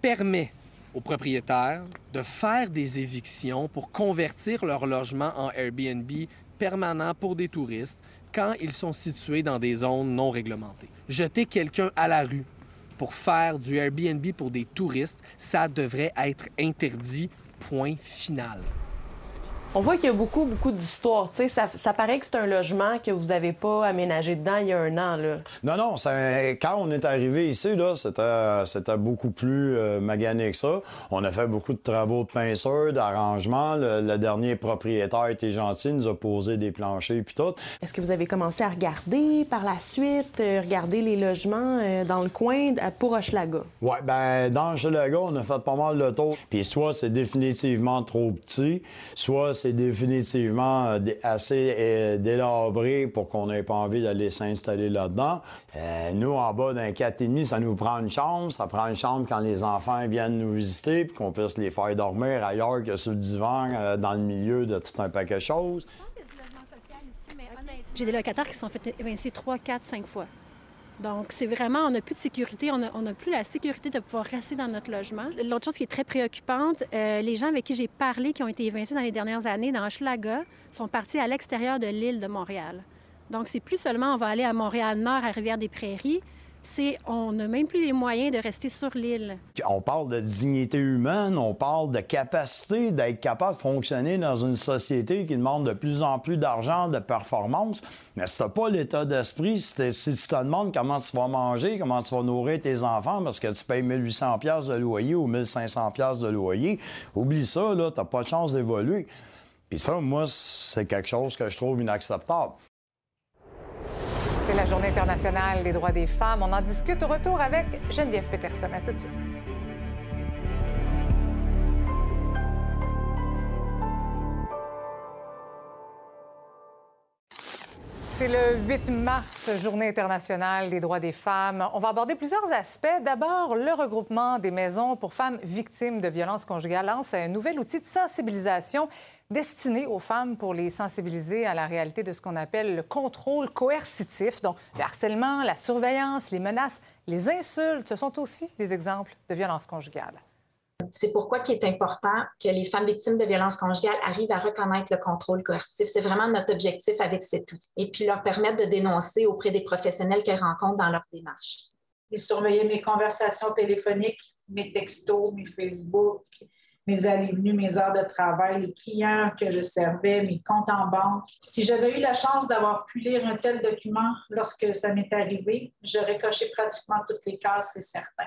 permet aux propriétaires de faire des évictions pour convertir leur logement en Airbnb permanent pour des touristes quand ils sont situés dans des zones non réglementées. Jeter quelqu'un à la rue pour faire du Airbnb pour des touristes, ça devrait être interdit, point final. On voit qu'il y a beaucoup, beaucoup d'histoires. Ça, ça paraît que c'est un logement que vous n'avez pas aménagé dedans il y a un an. Là. Non, non, ça- quand on est arrivé ici, là, c'était, c'était beaucoup plus euh, magané que ça. On a fait beaucoup de travaux de pinceur, d'arrangement. Le, le dernier propriétaire était gentil, nous a posé des planchers puis tout. Est-ce que vous avez commencé à regarder par la suite, euh, regarder les logements euh, dans le coin pour Hochelaga? Ouais, ben dans le Chelaga, on a fait pas mal de tours. Puis soit c'est définitivement trop petit, soit c'est définitivement euh, assez euh, délabré pour qu'on n'ait pas envie d'aller s'installer là-dedans. Euh, nous, en bas d'un 4,5, ça nous prend une chambre. Ça prend une chambre quand les enfants viennent nous visiter, puis qu'on puisse les faire dormir ailleurs que sur le divan, euh, dans le milieu de tout un paquet de choses. J'ai des locataires qui se sont fait évincer 3, 4, 5 fois. Donc, c'est vraiment, on n'a plus de sécurité, on n'a plus la sécurité de pouvoir rester dans notre logement. L'autre chose qui est très préoccupante, euh, les gens avec qui j'ai parlé, qui ont été évincés dans les dernières années dans Hochelaga, sont partis à l'extérieur de l'île de Montréal. Donc, c'est plus seulement on va aller à Montréal-Nord, à Rivière-des-Prairies, c'est on n'a même plus les moyens de rester sur l'île. On parle de dignité humaine, on parle de capacité d'être capable de fonctionner dans une société qui demande de plus en plus d'argent, de performance. Mais si t'as pas l'état d'esprit, si, tu te demandes comment tu vas manger, comment tu vas nourrir tes enfants parce que tu payes 1800 pièces de loyer ou 1500 pièces de loyer, oublie ça, là, t'as pas de chance d'évoluer. Puis ça, moi, c'est quelque chose que je trouve inacceptable. C'est la Journée internationale des droits des femmes. On en discute au retour avec Geneviève Peterson. À tout de suite. C'est le 8 mars, Journée internationale des droits des femmes. On va aborder plusieurs aspects. D'abord, le regroupement des maisons pour femmes victimes de violences conjugales lance un nouvel outil de sensibilisation destiné aux femmes pour les sensibiliser à la réalité de ce qu'on appelle le contrôle coercitif. Donc, le harcèlement, la surveillance, les menaces, les insultes, ce sont aussi des exemples de violences conjugales. C'est pourquoi il est important que les femmes victimes de violences conjugales arrivent à reconnaître le contrôle coercitif. C'est vraiment notre objectif avec cet outil. Et puis leur permettre de dénoncer auprès des professionnels qu'elles rencontrent dans leur démarche. Ils surveillaient mes conversations téléphoniques, mes textos, mes Facebook, mes allées venues, mes heures de travail, les clients que je servais, mes comptes en banque. Si j'avais eu la chance d'avoir pu lire un tel document lorsque ça m'est arrivé, j'aurais coché pratiquement toutes les cases, c'est certain.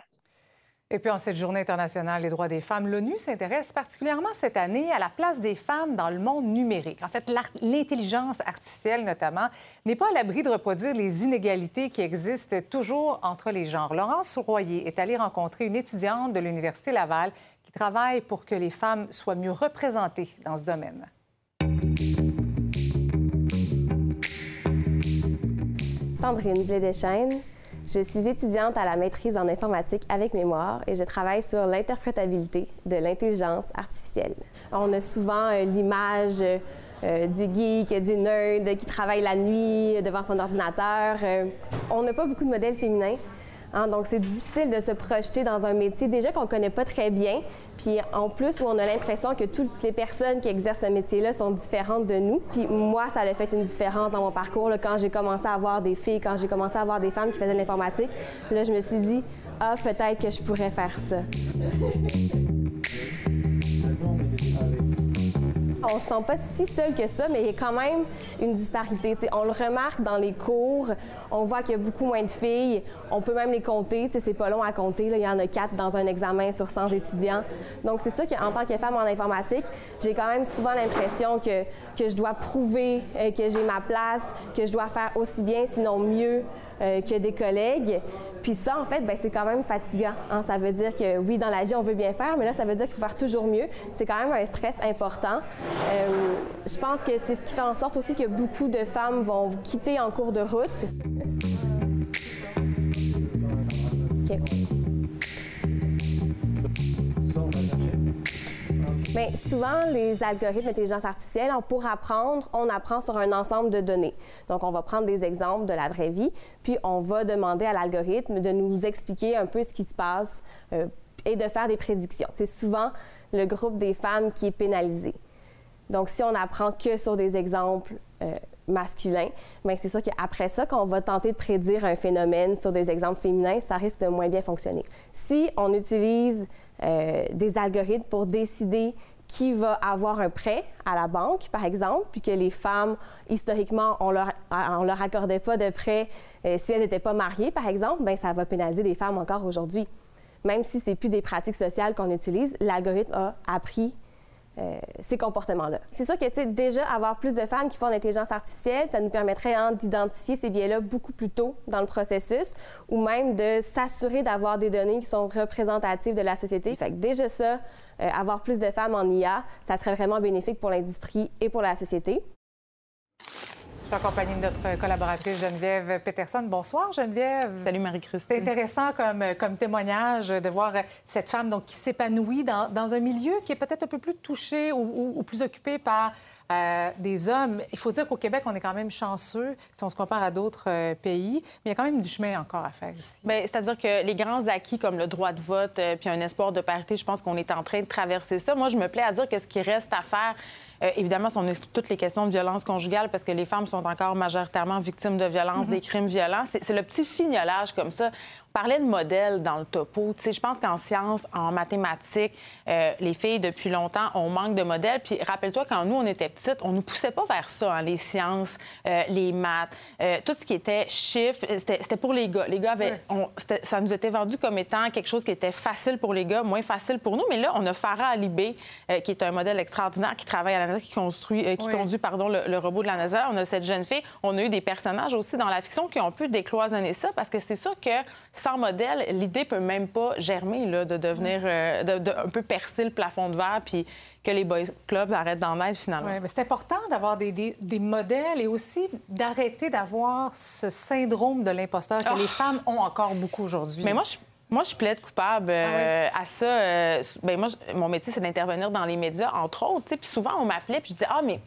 Et puis, en cette Journée internationale des droits des femmes, l'ONU s'intéresse particulièrement cette année à la place des femmes dans le monde numérique. En fait, l'intelligence artificielle, notamment, n'est pas à l'abri de reproduire les inégalités qui existent toujours entre les genres. Laurence Royer est allée rencontrer une étudiante de l'Université Laval qui travaille pour que les femmes soient mieux représentées dans ce domaine. Sandrine Blédeschêne. Je suis étudiante à la maîtrise en informatique avec mémoire et je travaille sur l'interprétabilité de l'intelligence artificielle. On a souvent euh, l'image euh, du geek, du nerd qui travaille la nuit devant son ordinateur. Euh, on n'a pas beaucoup de modèles féminins. Hein, donc, c'est difficile de se projeter dans un métier déjà qu'on ne connaît pas très bien, puis en plus où on a l'impression que toutes les personnes qui exercent ce métier-là sont différentes de nous. Puis moi, ça a fait une différence dans mon parcours quand j'ai commencé à avoir des filles, quand j'ai commencé à avoir des femmes qui faisaient de l'informatique. Là, je me suis dit, ah, peut-être que je pourrais faire ça. On ne se sent pas si seul que ça, mais il y a quand même une disparité. On le remarque dans les cours, on voit qu'il y a beaucoup moins de filles. On peut même les compter, c'est pas long à compter. Il y en a quatre dans un examen sur 100 étudiants. Donc c'est ça qu'en tant que femme en informatique, j'ai quand même souvent l'impression que, que je dois prouver euh, que j'ai ma place, que je dois faire aussi bien, sinon mieux euh, que des collègues. Puis ça, en fait, ben, c'est quand même fatigant. hein. Ça veut dire que oui, dans la vie, on veut bien faire, mais là, ça veut dire qu'il faut faire toujours mieux. C'est quand même un stress important. Euh, je pense que c'est ce qui fait en sorte aussi que beaucoup de femmes vont quitter en cours de route. Bien, souvent, les algorithmes d'intelligence artificielle, pour apprendre, on apprend sur un ensemble de données. Donc, on va prendre des exemples de la vraie vie, puis on va demander à l'algorithme de nous expliquer un peu ce qui se passe euh, et de faire des prédictions. C'est souvent le groupe des femmes qui est pénalisé. Donc, si on apprend que sur des exemples euh, masculins, bien, c'est sûr qu'après ça, quand on va tenter de prédire un phénomène sur des exemples féminins, ça risque de moins bien fonctionner. Si on utilise euh, des algorithmes pour décider qui va avoir un prêt à la banque, par exemple, puis que les femmes, historiquement, on leur, on leur accordait pas de prêt euh, si elles n'étaient pas mariées, par exemple, bien, ça va pénaliser les femmes encore aujourd'hui. Même si c'est plus des pratiques sociales qu'on utilise, l'algorithme a appris euh, ces comportements-là. C'est sûr que tu sais, déjà avoir plus de femmes qui font l'intelligence artificielle, ça nous permettrait hein, d'identifier ces biais-là beaucoup plus tôt dans le processus, ou même de s'assurer d'avoir des données qui sont représentatives de la société. Fait que déjà ça, euh, avoir plus de femmes en IA, ça serait vraiment bénéfique pour l'industrie et pour la société. Je suis accompagnée de notre collaboratrice Geneviève Peterson. Bonsoir, Geneviève. Salut, Marie-Christine. C'est intéressant comme, comme témoignage de voir cette femme donc, qui s'épanouit dans, dans un milieu qui est peut-être un peu plus touché ou, ou- ou plus occupé par euh, des hommes. Il faut dire qu'au Québec, on est quand même chanceux si on se compare à d'autres euh, pays, mais il y a quand même du chemin encore à faire ici. Bien, c'est-à-dire que les grands acquis comme le droit de vote euh, puis un espoir de parité, je pense qu'on est en train de traverser ça. Moi, je me plais à dire que ce qui reste à faire, Euh, évidemment, si on toutes les questions de violence conjugale, parce que les femmes sont encore majoritairement victimes de violences, des crimes violents, c'est le petit fignolage comme ça. On parlait de modèles dans le topo. Tu sais, je pense qu'en sciences, en mathématiques, euh, les filles, depuis longtemps, on manque de modèles. Puis rappelle-toi, quand nous, on était petites, on nous poussait pas vers ça, hein, les sciences, euh, les maths, euh, tout ce qui était chiffres, c'était pour les gars. Les gars avaient... on- ça nous était vendu comme étant quelque chose qui était facile pour les gars, moins facile pour nous. Mais là, on a Farah Alibé, qui est un modèle extraordinaire, qui travaille à la NASA, qui, construit, qui Oui. conduit pardon, le, le robot de la NASA. On a cette jeune fille. On a eu des personnages aussi dans la fiction qui ont pu décloisonner ça, parce que c'est sûr que sans modèle, l'idée peut même pas germer, là, de devenir, euh, de, de un peu percer le plafond de verre, puis que les boys clubs arrêtent d'en être finalement. Oui, mais c'est important d'avoir des, des- des modèles et aussi d'arrêter d'avoir ce syndrome de l'imposteur que Oh. les femmes ont encore beaucoup aujourd'hui. Mais moi, je, moi, je plaide coupable euh, à ça. euh, ben, moi, je- mon métier, c'est d'intervenir dans les médias, entre autres. Puis souvent, on m'appelait, puis je disais, ah, mais.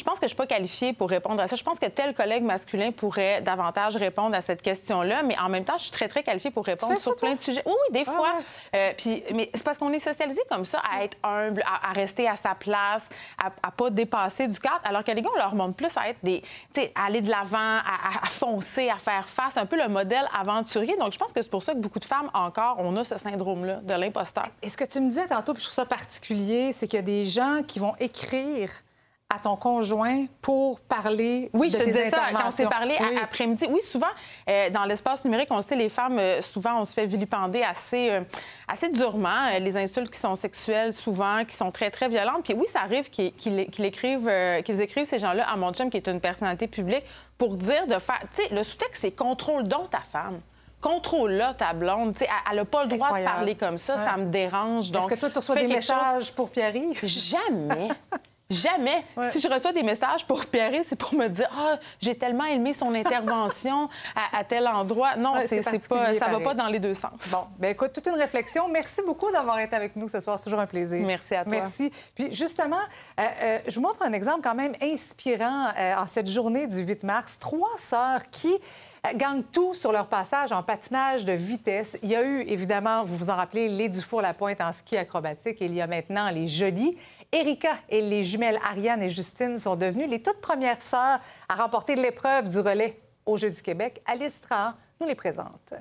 Je pense que je suis pas qualifiée pour répondre à ça. Je pense que tel collègue masculin pourrait davantage répondre à cette question-là, mais en même temps, je suis très, très qualifiée pour répondre fais ça, sur plein de sujets. Oui, oui, des Ah fois. Euh, puis, mais c'est parce qu'on est socialisé comme ça, à être humble, à, à rester à sa place, à, à pas dépasser du cadre, alors que les gars, on leur montre plus à être des, tu sais, à aller de l'avant, à, à- à foncer, à faire face, un peu le modèle aventurier. Donc, je pense que c'est pour ça que beaucoup de femmes encore, on a ce syndrome-là de l'imposteur. Et ce que tu me disais tantôt, puis je trouve ça particulier, c'est qu'il y a des gens qui vont écrire à ton conjoint pour parler Oui, de je te tes disais ça quand on s'est parlé à- Oui. après-midi. Oui, souvent, euh, dans l'espace numérique, on le sait, les femmes, euh, souvent, on se fait vilipender assez, euh, assez durement. Les insultes qui sont sexuelles, souvent, qui sont très, très violentes. Puis oui, ça arrive qu'ils écrivent, qu'ils écrivent ces gens-là à mon chum, qui est une personnalité publique, pour dire de faire... Tu sais, le sous-texte, c'est « contrôle donc ta femme ». Contrôle-là ta blonde. Tu sais, elle- n'a pas le droit Incroyable. de parler comme ça. Ouais. Ça me dérange. Donc, Est-ce que toi, tu reçois des quelque chose- messages pour Pierre-Yves? Jamais. Jamais. Si je reçois des messages pour Pierre, c'est pour me dire Ah, j'ai tellement aimé son intervention à, à tel endroit. Non, Ouais, c'est pas, ça va pareil. pas dans les deux sens. Bon, bien écoute, toute une réflexion. Merci beaucoup d'avoir été avec nous ce soir. C'est toujours un plaisir. Merci à toi. Merci. Puis justement, euh, euh, je vous montre un exemple quand même inspirant euh, en cette journée du 8 mars. Trois sœurs qui gagnent tout sur leur passage en patinage de vitesse. Il y a eu, évidemment, vous vous en rappelez, les Dufour-Lapointe en ski acrobatique. Et il y a maintenant les Jolies. Erika et les jumelles Ariane et Justine sont devenues les toutes premières sœurs à remporter l'épreuve du relais aux Jeux du Québec. Alice Trahan nous les présente.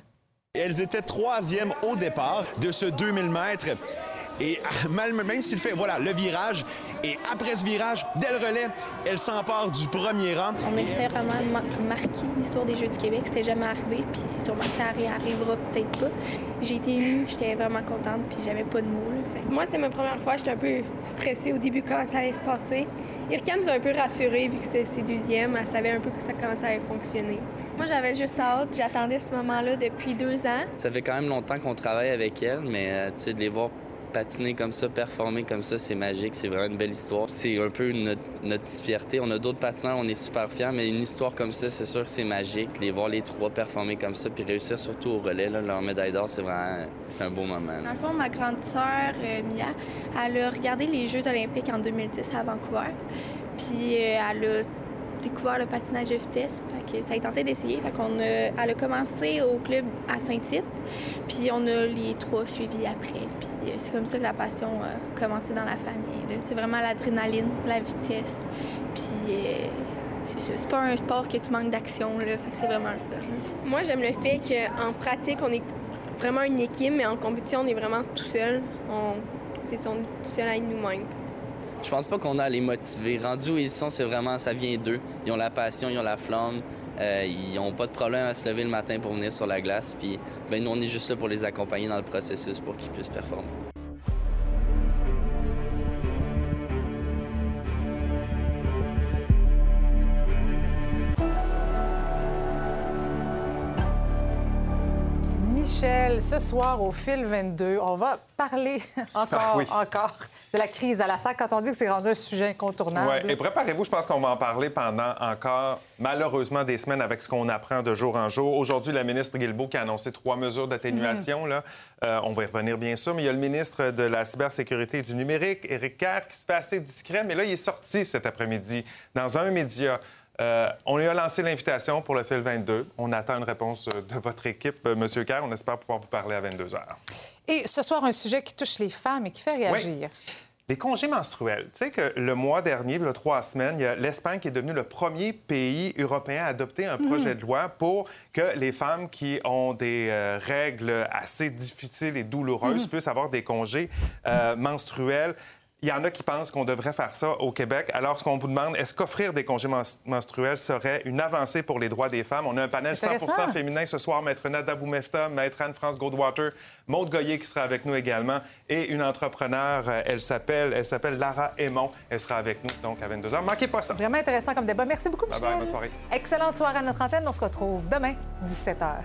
Elles étaient troisième au départ de ce 2000 mètres. Et mal- même s'il fait, voilà, le virage, et après ce virage, dès le relais, elle s'empare du premier rang. On méritait vraiment ma- marquer l'histoire des Jeux du Québec. C'était jamais arrivé, puis sûrement que ça arri- arrivera peut-être pas. J'ai été émue, j'étais vraiment contente, puis j'avais pas de mots. là. Moi, c'était ma première fois. J'étais un peu stressée au début quand ça allait se passer. Irka nous a un peu rassurés, vu que c'était ses deuxièmes. Elle savait un peu que ça, comment ça allait fonctionner. Moi, j'avais juste hâte. J'attendais ce moment-là depuis deux ans. Ça fait quand même longtemps qu'on travaille avec elle, mais euh, tu sais, de les voir patiner comme ça, performer comme ça, c'est magique, c'est vraiment une belle histoire. C'est un peu notre, fierté. On a d'autres patineurs, on est super fiers, mais une histoire comme ça, c'est sûr que c'est magique. Les voir les trois performer comme ça, puis réussir surtout au relais, leur médaille d'or, c'est vraiment c'est un beau moment. là. Dans le fond, ma grande sœur, euh, Mia, elle a regardé les Jeux olympiques en 2010 à Vancouver. Puis euh, elle a découvert le patinage de vitesse. Ça a tenté d'essayer. Fait a, elle a commencé au club à Saint-Tite. Puis on a les trois suivis après. Puis euh, c'est comme ça que la passion a commencé dans la famille. C'est vraiment l'adrénaline, la vitesse. Puis euh, c'est. C'est pas un sport que tu manques d'action. c'est vraiment le fun. Moi, j'aime le fait qu'en pratique, on est vraiment une équipe, mais en compétition, on est vraiment tout seul. C'est on est tout seul à nous-mêmes. Je pense pas qu'on a à les motiver. Rendus où ils sont, c'est vraiment, ça vient d'eux. Ils ont la passion, ils ont la flamme. euh, ils ont pas de problème à se lever le matin pour venir sur la glace. Puis, ben, nous, on est juste là pour les accompagner dans le processus pour qu'ils puissent performer. Michel, ce soir au fil 22, on va parler encore, Ah oui. encore de la crise à la SAC quand on dit que c'est rendu un sujet incontournable. Ouais. Et préparez-vous, je pense qu'on va en parler pendant encore, malheureusement, des semaines avec ce qu'on apprend de jour en jour. Aujourd'hui, la ministre Guilbeault qui a annoncé trois mesures d'atténuation. Là. Euh, on va y revenir, bien sûr. Mais il y a le ministre de la cybersécurité et du numérique, Éric Kerr, qui se fait assez discret. Mais là, il est sorti cet après-midi dans un média. Euh, on lui a lancé l'invitation pour le fil 22. On attend une réponse euh, de votre équipe, euh, Monsieur Kerr. On espère pouvoir vous parler à 22 heures. Et ce soir, un sujet qui touche les femmes et qui fait réagir. Les congés menstruels. Tu sais que le mois dernier, il y a trois semaines, l'Espagne qui est devenue le premier pays européen à adopter un projet de loi pour que les femmes qui ont des euh, règles assez difficiles et douloureuses Mhm. puissent avoir des congés euh, menstruels. Il y en a qui pensent qu'on devrait faire ça au Québec. Alors, ce qu'on vous demande, est-ce qu'offrir des congés mens- menstruels serait une avancée pour les droits des femmes? On a un panel 100 Intéressant. féminin ce soir. Maître Nada Boumefta, Maître Anne-France Goldwater, Maude Goyer qui sera avec nous également et une entrepreneure, euh, elle s'appelle, elle s'appelle Lara Aymon. Elle sera avec nous donc à 22h. Manquez pas ça. Vraiment intéressant comme débat. Merci beaucoup, Bye Michel. bye, bonne soirée. Excellente soirée à notre antenne. On se retrouve demain, 17h.